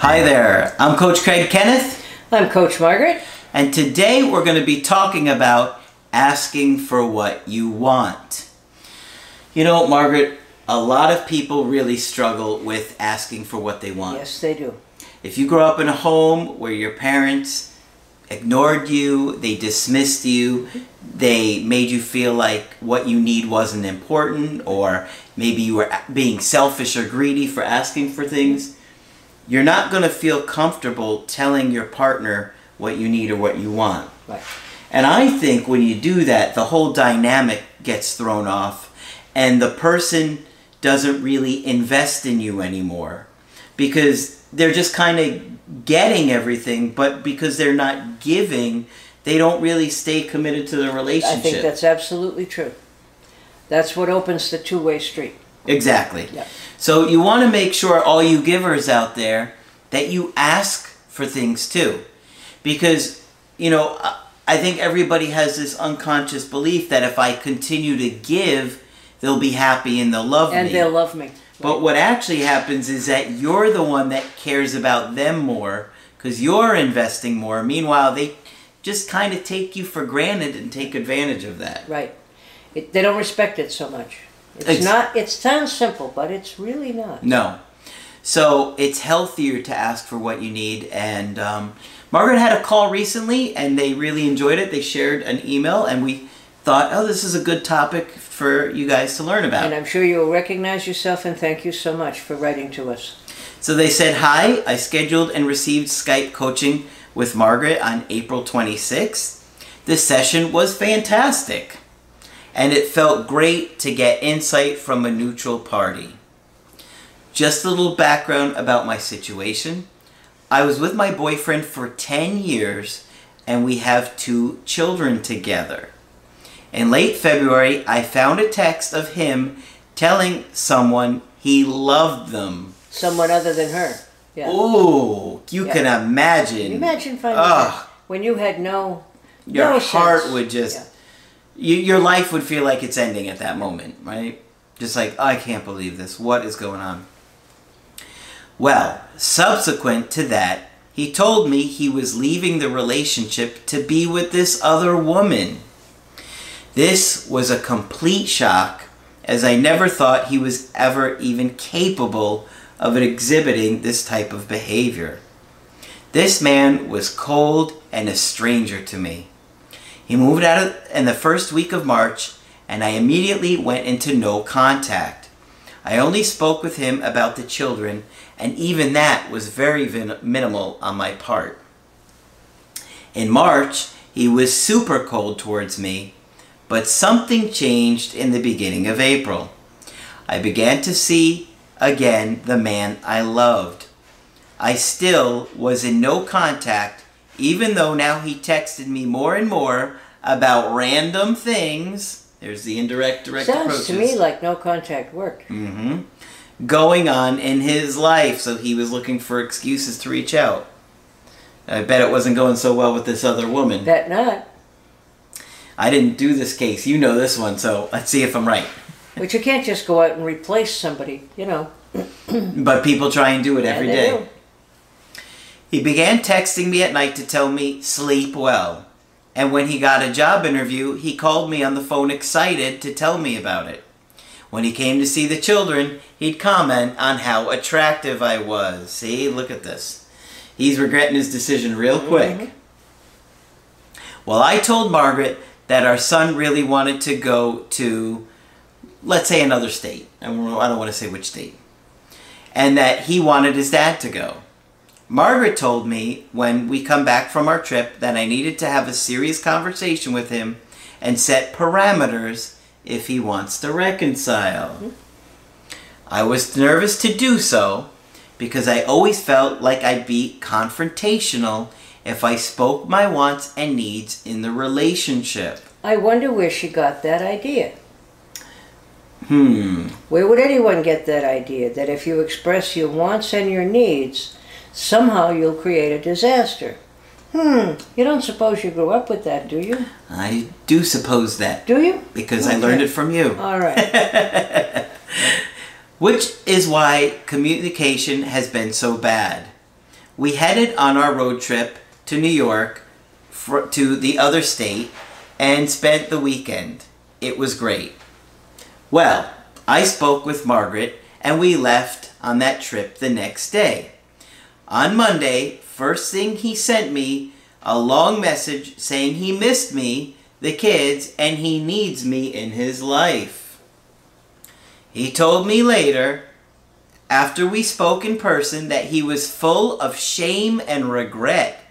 Hi there, I'm Coach Craig Kenneth, I'm Coach Margaret. and today we're going to be talking about asking for what you want. You know, Margaret, a lot of people really struggle with asking for what they want. Yes, they do. If you grow up in a home where your parents ignored you, they dismissed you, they made you feel like what you need wasn't important, or maybe you were being selfish or greedy for asking for things, you're not going to feel comfortable telling your partner what you need or what you want. Right. And I think when you do that, the whole dynamic gets thrown off, and the person doesn't really invest in you anymore because they're just kind of getting everything, but because they're not giving, they don't really stay committed to the relationship. I think that's absolutely true. That's what opens the two-way street. Exactly. Yeah. So you want to make sure all you givers out there that you ask for things too. Because, you know, I- think everybody has this unconscious belief that if I continue to give, they'll be happy and they'll love And me. And they'll love me. But what actually happens is that you're the one that cares about them more because you're investing more. Meanwhile, they just kind of take you for granted and take advantage of that. Right. It, they don't respect it so much. It's, It's- not. It sounds simple, but it's really not. No. So it's healthier to ask for what you need. And um, Margaret had a call recently and they really enjoyed it. They shared an email and we thought, oh, this is a good topic for you guys to learn about. And I'm sure you'll recognize yourself. And thank you so much for writing to us. So they said, Hi, I scheduled and received Skype coaching with Margaret on April 26th. This session was fantastic, and it felt great to get insight from a neutral party. Just a little background about my situation. I was with my boyfriend for 10 years, and we have two children together. In late February, I found a text of him telling someone he loved them. Someone other than her. Yeah. Oh, you Yeah. can imagine. Can you imagine finding when you had no. Your no heart sense. would just, Yeah. You, your life would feel like it's ending at that moment, right? Just like, I can't believe this. What is going on? Well, subsequent to that, he told me he was leaving the relationship to be with this other woman. This was a complete shock, as I never thought he was ever even capable of exhibiting this type of behavior. This man was cold and a stranger to me. He moved out in the first week of March, and I immediately went into no contact. I only spoke with him about the children, and even that was very vin- minimal on my part. In March, he was super cold towards me, but something changed in the beginning of April. I began to see again the man I loved. I still was in no contact, even though now he texted me more and more about random things. There's the indirect direct Sounds approaches. to me like no contact worked. hmm Going on in his life, so he was looking for excuses to reach out. I bet it wasn't going so well with this other woman. Bet not. I didn't do this case. You know this one, so let's see if I'm right. But you can't just go out and replace somebody, you know. But people try and do it every day. He began texting me at night to tell me sleep well. And when he got a job interview, he called me on the phone excited to tell me about it. When he came to see the children, he'd comment on how attractive I was. See, look at this. He's regretting his decision real mm-hmm. quick. Well, I told Margaret that our son really wanted to go to, let's say, another state. I don't want to say which state. And that he wanted his dad to go. Margaret told me when we come back from our trip that I needed to have a serious conversation with him and set parameters if he wants to reconcile. I was nervous to do so because I always felt like I'd be confrontational if I spoke my wants and needs in the relationship. I wonder where she got that idea. Hmm. Where would anyone get that idea that if you express your wants and your needs, somehow you'll create a disaster? Hmm, you don't suppose you grew up with that, do you? I do suppose that Do you? because I learned it from you. All right. Which is why communication has been so bad. We headed on our road trip to New York fr- to the other state and spent the weekend. It was great. Well, I spoke with Margaret and we left on that trip the next day. On Monday, first thing he sent me a long message saying he missed me, the kids, and he needs me in his life. He told me later, after we spoke in person, that he was full of shame and regret.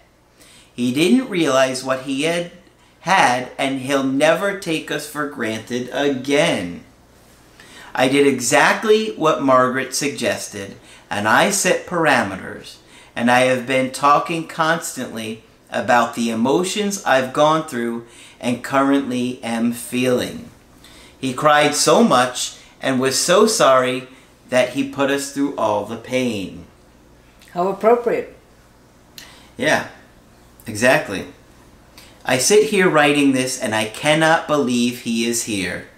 He didn't realize what he had had, and he'll never take us for granted again. I did exactly what Margaret suggested, and I set parameters, and I have been talking constantly about the emotions I've gone through and currently am feeling. He cried so much and was so sorry that he put us through all the pain. How appropriate. Yeah, exactly. I sit here writing this and I cannot believe he is here.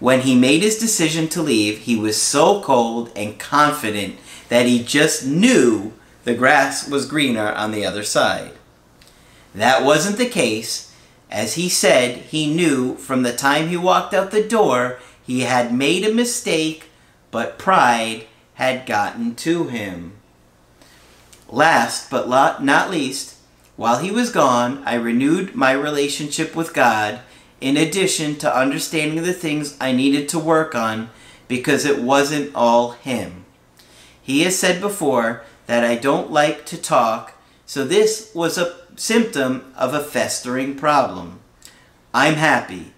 When he made his decision to leave, he was so cold and confident that he just knew the grass was greener on the other side. That wasn't the case. As he said, he knew from the time he walked out the door he had made a mistake, but pride had gotten to him. Last but not least, while he was gone, I renewed my relationship with God in addition to understanding the things I needed to work on because it wasn't all him. He has said before that I don't like to talk, so this was a symptom of a festering problem. I'm happy.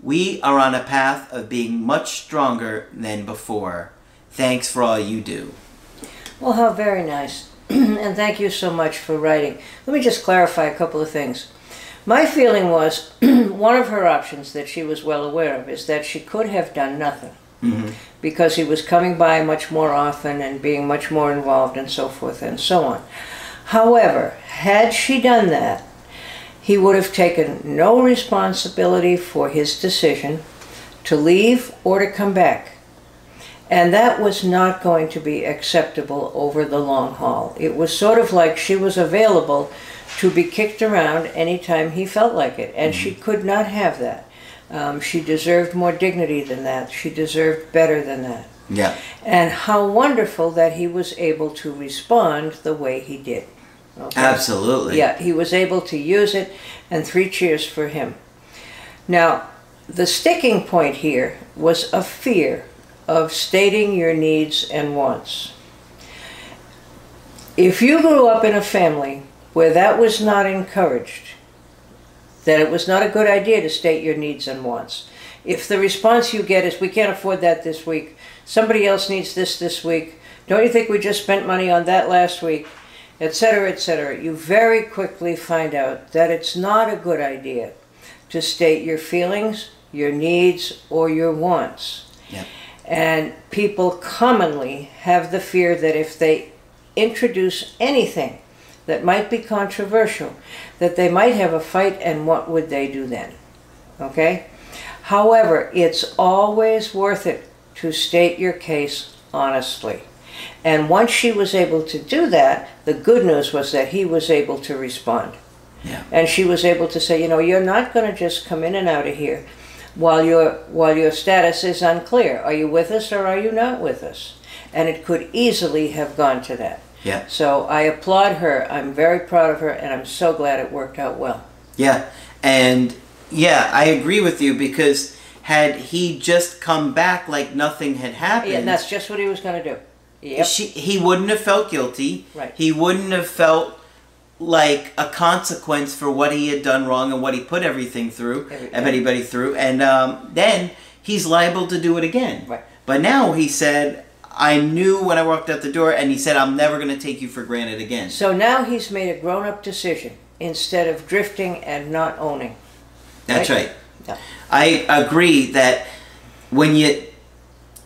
We are on a path of being much stronger than before. Thanks for all you do. Well, how very nice. and thank you so much for writing. Let me just clarify a couple of things. My feeling was one of her options that she was well aware of is that she could have done nothing Mm-hmm. because he was coming by much more often and being much more involved and so forth and so on. However, had she done that, he would have taken no responsibility for his decision to leave or to come back. And that was not going to be acceptable over the long haul. It was sort of like she was available to be kicked around anytime he felt like it, and she mm-hmm. could not have that. Um, she deserved more dignity than that. She deserved better than that. Yeah. And how wonderful that he was able to respond the way he did. Okay? Absolutely. Yeah, he was able to use it, and three cheers for him. Now, the sticking point here was a fear of stating your needs and wants. If you grew up in a family where that was not encouraged, that it was not a good idea to state your needs and wants, if the response you get is, we can't afford that this week, somebody else needs this this week, don't you think we just spent money on that last week, etc., etc., you very quickly find out that it's not a good idea to state your feelings, your needs, or your wants. Yep. And people commonly have the fear that if they introduce anything that might be controversial, that they might have a fight, and what would they do then? Okay? However, it's always worth it to state your case honestly. And once she was able to do that, the good news was that he was able to respond. Yeah. And she was able to say, you know, you're not going to just come in and out of here while your while your status is unclear. Are you with us or are you not with us? And it could easily have gone to that. Yeah. So I applaud her. I'm very proud of her, and I'm so glad it worked out well. Yeah, and yeah, I agree with you because had he just come back like nothing had happened, Yeah, and that's just what he was going to do. Yep. she, he wouldn't have felt guilty. Right. He wouldn't have felt like a consequence for what he had done wrong and what he put everything through, Every- everybody through, and um, then he's liable to do it again. Right. But now he said, I knew when I walked out the door, and he said, I'm never going to take you for granted again. So now he's made a grown up decision instead of drifting and not owning. That's Right. right. Yeah. I agree that when you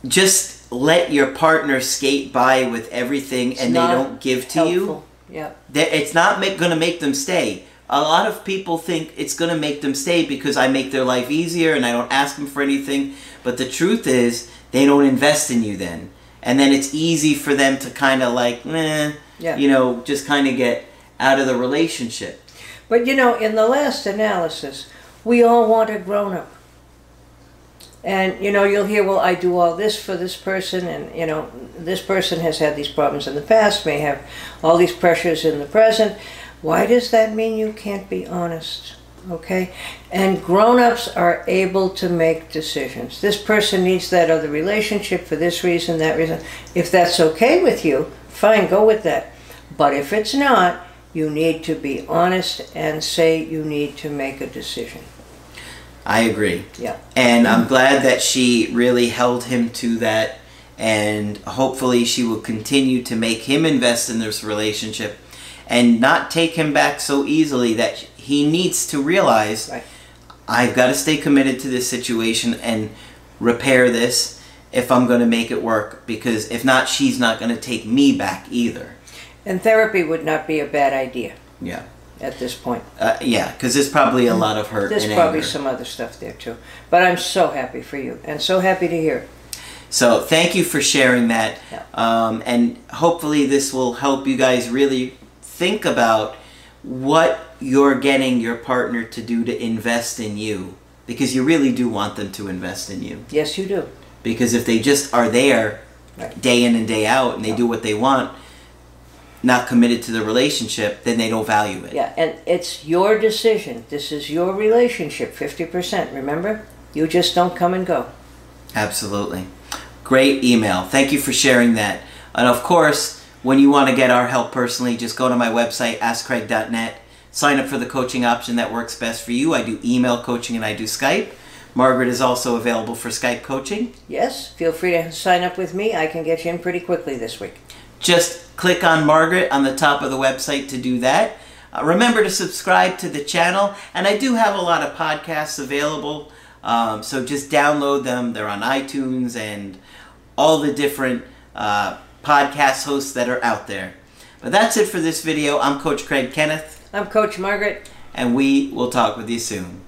just let your partner skate by with everything It's and they don't give to you, Yeah. it's not going to make them stay. A lot of people think it's going to make them stay because I make their life easier and I don't ask them for anything. But the truth is, they don't invest in you then. And then it's easy for them to kind of like, eh, Yeah. you know, just kind of get out of the relationship. But you know, in the last analysis, we all want a grown up. And you know, you'll hear, well, I do all this for this person, and you know, this person has had these problems in the past, may have all these pressures in the present. Why does that mean you can't be honest? Okay? And grown ups are able to make decisions. This person needs that other relationship for this reason, that reason. If that's okay with you, fine, go with that. But if it's not, you need to be honest and say you need to make a decision. I agree. Yeah. And I'm glad that she really held him to that. And hopefully, she will continue to make him invest in this relationship and not take him back so easily that he needs to realize Right. I've got to stay committed to this situation and repair this if I'm going to make it work. Because if not, she's not going to take me back either. And therapy would not be a bad idea Yeah. at this point. Uh, yeah, because there's probably a lot of hurt There's probably anger. some other stuff there too. But I'm so happy for you and so happy to hear. So thank you for sharing that. Yeah. Um, and hopefully this will help you guys really think about what you're getting your partner to do to invest in you. Because you really do want them to invest in you. Yes, you do. Because if they just are there Right. day in and day out and they Yeah. do what they want, not committed to the relationship, then they don't value it. Yeah, and it's your decision. This is your relationship, 50%. Remember? You just don't come and go. Absolutely. Great email. Thank you for sharing that. And of course, when you want to get our help personally, just go to my website, askcraig.net. Sign up for the coaching option that works best for you. I do email coaching and I do Skype. Margaret is also available for Skype coaching. Yes, feel free to sign up with me. I can get you in pretty quickly this week. Just click on Margaret on the top of the website to do that. Uh, remember to subscribe to the channel, and I do have a lot of podcasts available. Um, so just download them. They're on iTunes and all the different uh, podcast hosts that are out there. But that's it for this video. I'm Coach Craig Kenneth, I'm Coach Margaret. and we will talk with you soon.